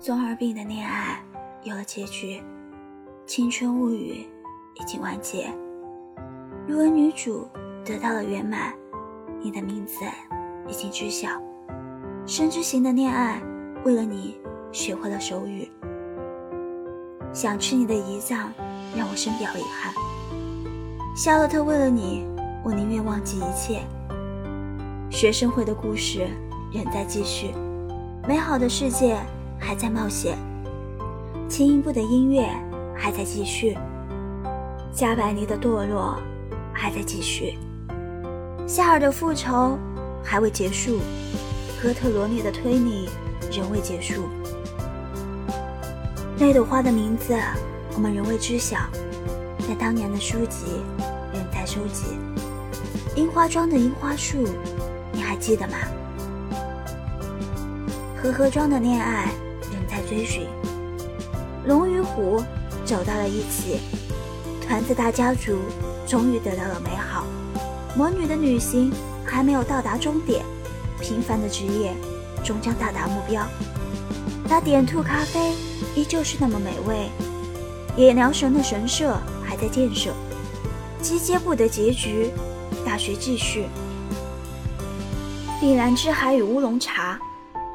中二病的恋爱有了结局，青春物语已经完结。如果女主得到了圆满，你的名字已经知晓。深之行的恋爱，为了你学会了手语。想吃你的胰脏，让我深表遗憾。夏洛特为了你，我宁愿忘记一切。学生会的故事仍在继续，美好的世界还在冒险，轻音部的音乐还在继续，加百尼的堕落还在继续，夏尔的复仇还未结束，哥特罗涅的推理仍未结束。那朵花的名字我们仍未知晓，但当年的书籍仍在收集。樱花庄的樱花树。你还记得吗？和和庄的恋爱追寻，龙与虎走到了一起，团子大家族终于得到了美好。魔女的旅行还没有到达终点，平凡的职业终将到达目标。那点兔咖啡依旧是那么美味，野良神的神社还在建设，基街部的结局，大学继续。碧蓝之海与乌龙茶，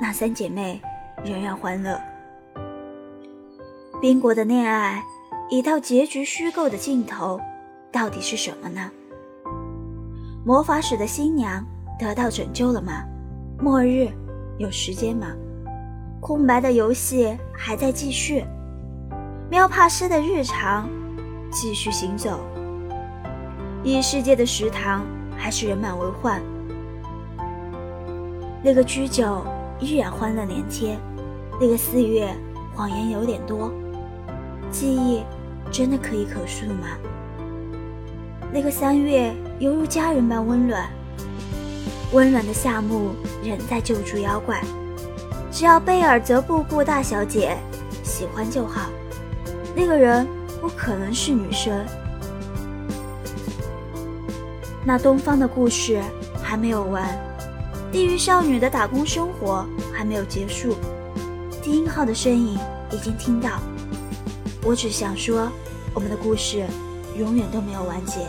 那三姐妹仍然欢乐。冰国的恋爱已到结局虚构的尽头，到底是什么呢？魔法使的新娘得到拯救了吗？末日有时间吗？空白的游戏还在继续。喵帕斯的日常继续行走。异世界的食堂还是人满为患。那个居酒依然欢乐连天，那个四月谎言有点多，记忆真的可以可数吗？那个三月犹如家人般温暖，温暖的夏目仍在救助妖怪，只要贝尔泽布布大小姐喜欢就好，那个人不可能是女生。那东方的故事还没有完。地狱少女的打工生活还没有结束，低音号的声音已经听到。我只想说，我们的故事永远都没有完结。